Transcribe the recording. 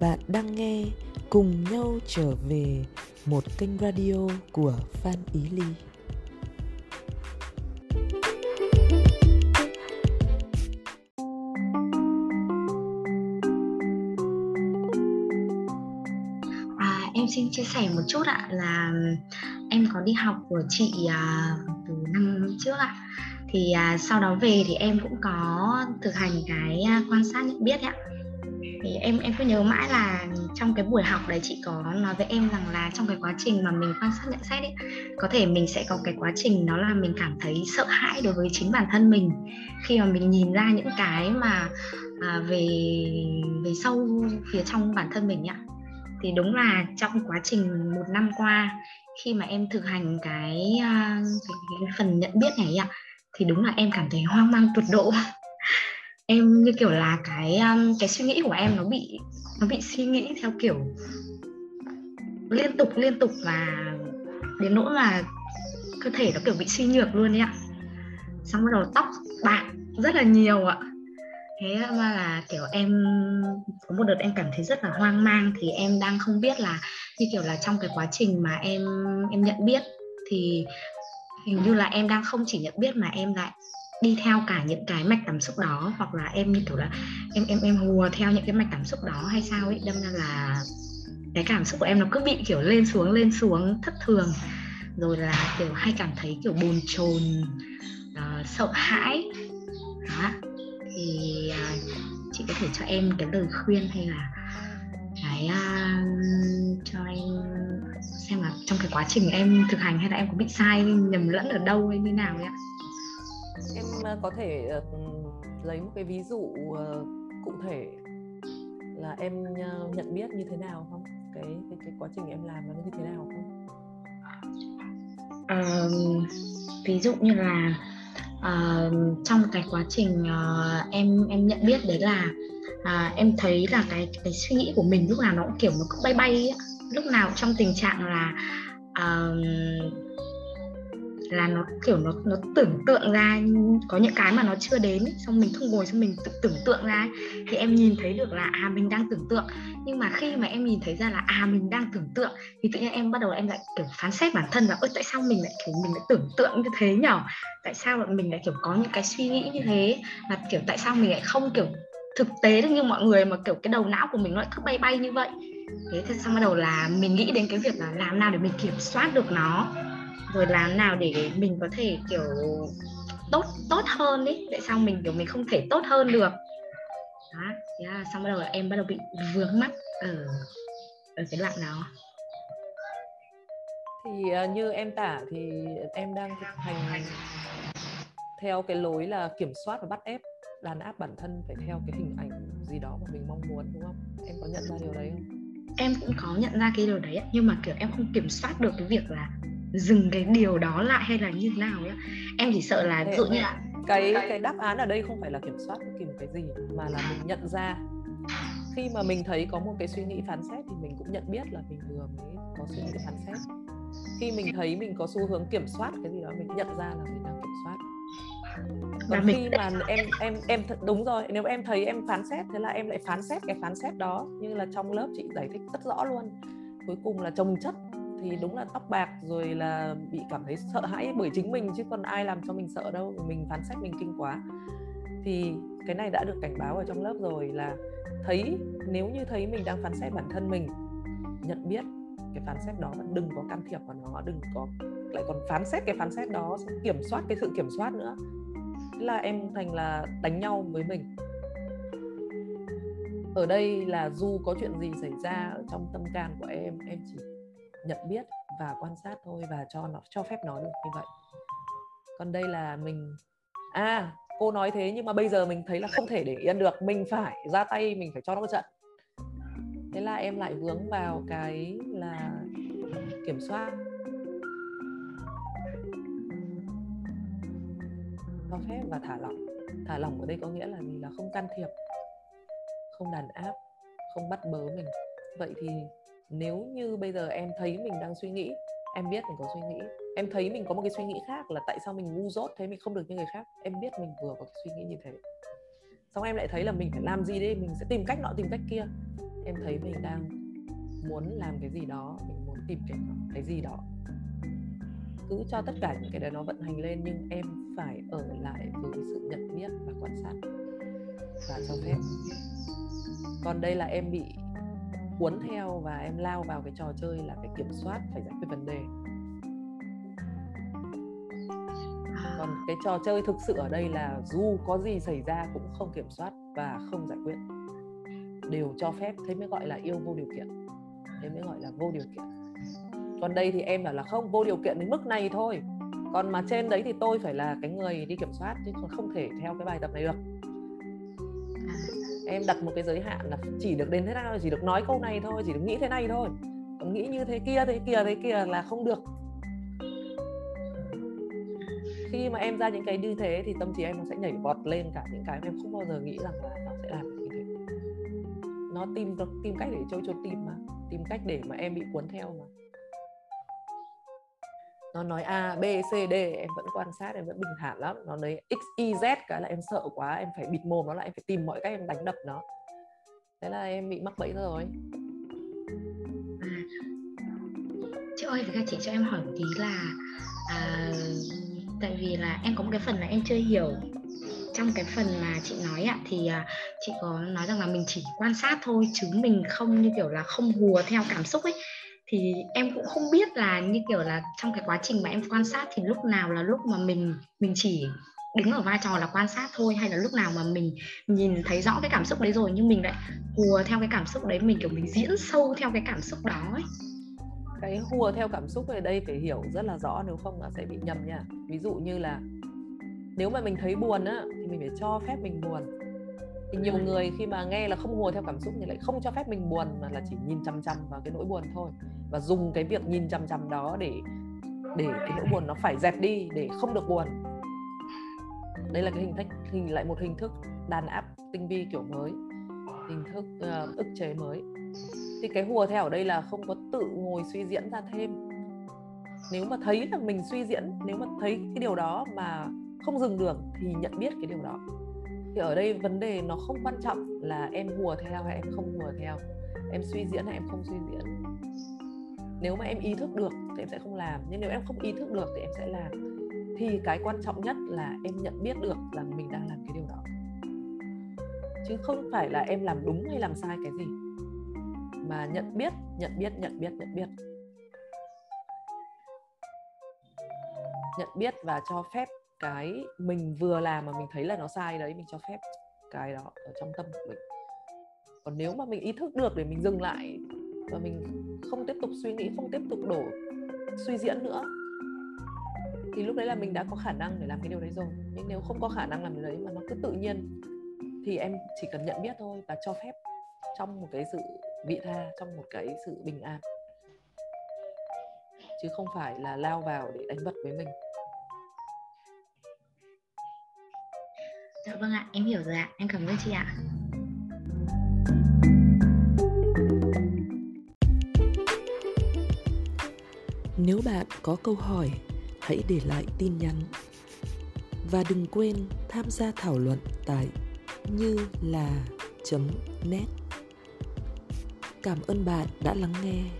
Bạn đang nghe Cùng nhau trở về một kênh radio của Phan Ý Ly. À, em xin chia sẻ một chút ạ là em có đi học của chị à, từ năm trước ạ thì à, sau đó về thì em cũng có thực hành cái à, quan sát nhận biết ạ thì em em cứ nhớ mãi là trong cái buổi học đấy chị có nói với em rằng là trong cái quá trình mà mình quan sát nhận xét ấy có thể mình sẽ có cái quá trình đó là mình cảm thấy sợ hãi đối với chính bản thân mình. Khi mà mình nhìn ra những cái mà à, về về sâu phía trong bản thân mình ạ thì đúng là trong quá trình một năm qua khi mà em thực hành cái, cái, cái phần nhận biết này ạ thì đúng là em cảm thấy hoang mang tột độ em như kiểu là cái um, cái suy nghĩ của em nó bị nó bị suy nghĩ theo kiểu liên tục liên tục và đến nỗi là cơ thể nó kiểu bị suy nhược luôn đấy ạ. Xong bắt đầu tóc bạc rất là nhiều ạ. Thế mà là kiểu em có một đợt em cảm thấy rất là hoang mang thì em đang không biết là như kiểu là trong cái quá trình mà em em nhận biết thì hình như là em đang không chỉ nhận biết mà em lại đi theo cả những cái mạch cảm xúc đó hoặc là em như kiểu là em em em hùa theo những cái mạch cảm xúc đó hay sao ấy đâm ra là cái cảm xúc của em nó cứ bị kiểu lên xuống lên xuống thất thường. Rồi là kiểu hay cảm thấy kiểu bồn chồn uh, sợ hãi. Đó. Thì uh, chị có thể cho em cái lời khuyên hay là cái uh, cho em xem là trong cái quá trình em thực hành hay là em có bị sai nhầm lẫn ở đâu hay như nào ấy ạ em ờ, có thể uh, lấy một cái ví dụ uh, cụ thể là em uh, nhận biết như thế nào không cái cái, cái quá trình em làm nó như thế nào không uh, ví dụ như là uh, trong cái quá trình uh, em em nhận biết đấy là uh, em thấy là cái cái suy nghĩ của mình lúc nào nó cũng kiểu nó cứ bay bay ấy. lúc nào trong tình trạng là uh, là nó kiểu nó nó tưởng tượng ra có những cái mà nó chưa đến ấy, xong mình không ngồi xong mình tự tưởng tượng ra ấy, thì em nhìn thấy được là à mình đang tưởng tượng. Nhưng mà khi mà em nhìn thấy ra là à mình đang tưởng tượng thì tự nhiên em bắt đầu em lại kiểu phán xét bản thân là ơi tại sao mình lại kiểu mình lại tưởng tượng như thế nhở? Tại sao mình lại kiểu có những cái suy nghĩ như thế? Mà kiểu tại sao mình lại không kiểu thực tế được như mọi người mà kiểu cái đầu não của mình nó lại cứ bay bay như vậy? Thế thì xong bắt đầu là mình nghĩ đến cái việc là làm nào để mình kiểm soát được nó rồi làm nào để mình có thể kiểu tốt tốt hơn ấy tại sao mình kiểu mình không thể tốt hơn được? Đó là xong bắt đầu em bắt đầu bị vướng mắt ở ở cái đoạn đó. Thì uh, như em tả thì em đang thực hành theo cái lối là kiểm soát và bắt ép đàn áp bản thân phải theo cái hình ảnh gì đó mà mình mong muốn đúng không? Em có nhận ra điều đấy không? Em cũng có nhận ra cái điều đấy nhưng mà kiểu em không kiểm soát được cái việc là dừng cái điều đó lại hay là như thế nào nhá? Em chỉ sợ là ví dụ như là cái cái đáp án ở đây không phải là kiểm soát bất kỳ một cái gì mà là mình nhận ra. Khi mà mình thấy có một cái suy nghĩ phán xét thì mình cũng nhận biết là mình vừa mới có suy nghĩ phán xét. Khi mình thấy mình có xu hướng kiểm soát cái gì đó mình nhận ra là mình đang kiểm soát. Còn khi mà em em em đúng rồi nếu em thấy em phán xét thế là em lại phán xét cái phán xét đó như là trong lớp chị giải thích rất rõ luôn. Cuối cùng là trồng chất thì đúng là tóc bạc rồi là bị cảm thấy sợ hãi bởi chính mình, chứ còn ai làm cho mình sợ đâu, mình phán xét mình kinh quá. Thì cái này đã được cảnh báo ở trong lớp rồi là thấy, nếu như thấy mình đang phán xét bản thân mình, nhận biết cái phán xét đó và đừng có can thiệp vào nó, đừng có lại còn phán xét cái phán xét đó kiểm soát cái sự kiểm soát nữa thế là em thành là đánh nhau với mình. Ở đây là dù có chuyện gì xảy ra ở trong tâm can của em em chỉ nhận biết và quan sát thôi và cho nó, cho phép nó được như vậy. Còn đây là mình à cô nói thế nhưng mà bây giờ mình thấy là không thể để yên được, mình phải ra tay, mình phải cho nó một trận. Thế là em lại vướng vào cái là kiểm soát. Cho phép và thả lỏng. Thả lỏng ở đây có nghĩa là gì? Là không can thiệp, không đàn áp, không bắt bớ mình. Vậy thì nếu như bây giờ em thấy mình đang suy nghĩ, em biết mình có suy nghĩ. Em thấy mình có một cái suy nghĩ khác là tại sao mình ngu dốt thế mình không được như người khác. Em biết mình vừa có cái suy nghĩ như thế. Xong em lại thấy là mình phải làm gì đây? Mình sẽ tìm cách nọ, tìm cách kia. Em thấy mình đang muốn làm cái gì đó, mình muốn tìm cái cái gì đó. Cứ cho tất cả những cái đấy nó vận hành lên, nhưng em phải ở lại với sự nhận biết và quan sát và cho phép. Còn đây là em bị cuốn theo và em lao vào cái trò chơi là phải kiểm soát phải giải quyết vấn đề. Còn cái trò chơi thực sự ở đây là dù có gì xảy ra cũng không kiểm soát và không giải quyết. Đều cho phép thế mới gọi là yêu vô điều kiện. Thế mới gọi là vô điều kiện. Còn đây thì em bảo là không vô điều kiện đến mức này thôi. Còn mà trên đấy thì tôi phải là cái người đi kiểm soát chứ không thể theo cái bài tập này được em đặt một cái giới hạn là chỉ được đến thế nào, chỉ được nói câu này thôi, chỉ được nghĩ thế này thôi. Còn nghĩ như thế kia thế kia thế kia là không được. Khi mà em ra những cái như thế thì tâm trí em nó sẽ nhảy vọt lên cả những cái mà em không bao giờ nghĩ rằng là nó sẽ làm như thế. Nó tìm tìm cách để trôi trôi tìm mà, tìm cách để mà em bị cuốn theo mà nó nói a b c d em vẫn quan sát em vẫn bình thản lắm. Nó nói x y z cái là em sợ quá em phải bịt mồm nó lại em phải tìm mọi cách em đánh đập nó. Thế là em bị mắc bẫy rồi. À, chị ơi với chị cho em hỏi một tí là à, tại vì là em có một cái phần là em chưa hiểu. Trong cái phần mà chị nói ạ thì à, chị có nói rằng là mình chỉ quan sát thôi chứ mình không như kiểu là không hùa theo cảm xúc ấy thì em cũng không biết là như kiểu là trong cái quá trình mà em quan sát thì lúc nào là lúc mà mình mình chỉ đứng ở vai trò là quan sát thôi, hay là lúc nào mà mình nhìn thấy rõ cái cảm xúc đấy rồi nhưng mình lại hùa theo cái cảm xúc đấy, mình kiểu mình diễn sâu theo cái cảm xúc đó ấy. Cái hùa theo cảm xúc ở đây phải hiểu rất là rõ, nếu không là sẽ bị nhầm nha. Ví dụ như là nếu mà mình thấy buồn á, thì mình phải cho phép mình buồn thì nhiều người khi mà nghe là không hùa theo cảm xúc thì lại không cho phép mình buồn mà là chỉ nhìn chăm chăm vào cái nỗi buồn thôi. Và dùng cái việc nhìn chăm chăm đó để để cái nỗi buồn nó phải dẹp đi để không được buồn. Đây là cái hình thức hình lại một hình thức đàn áp tinh vi kiểu mới hình thức uh, ức chế mới. Thì cái hùa theo ở đây là không có tự ngồi suy diễn ra thêm. Nếu mà thấy là mình suy diễn nếu mà thấy cái điều đó mà không dừng được thì nhận biết cái điều đó thì ở đây vấn đề nó không quan trọng là em hùa theo hay em không hùa theo. Em suy diễn hay em không suy diễn. Nếu mà em ý thức được thì em sẽ không làm nhưng nếu em không ý thức được thì em sẽ làm. Thì cái quan trọng nhất là em nhận biết được là mình đang làm cái điều đó. Chứ không phải là em làm đúng hay làm sai cái gì. Mà nhận biết nhận biết nhận biết nhận biết. Nhận biết và cho phép cái mình vừa làm mà mình thấy là nó sai đấy, mình cho phép cái đó ở trong tâm của mình. Còn nếu mà mình ý thức được để mình dừng lại và mình không tiếp tục suy nghĩ, không tiếp tục đổ, suy diễn nữa, thì lúc đấy là mình đã có khả năng để làm cái điều đấy rồi. Nhưng nếu không có khả năng làm điều đấy mà nó cứ tự nhiên, thì em chỉ cần nhận biết thôi và cho phép trong một cái sự vị tha, trong một cái sự bình an. Chứ không phải là lao vào để đánh vật với mình. Dạ vâng ạ, em hiểu rồi ạ. Em cảm ơn chị ạ. Nếu bạn có câu hỏi, hãy để lại tin nhắn. Và đừng quên tham gia thảo luận tại như là net Cảm ơn bạn đã lắng nghe.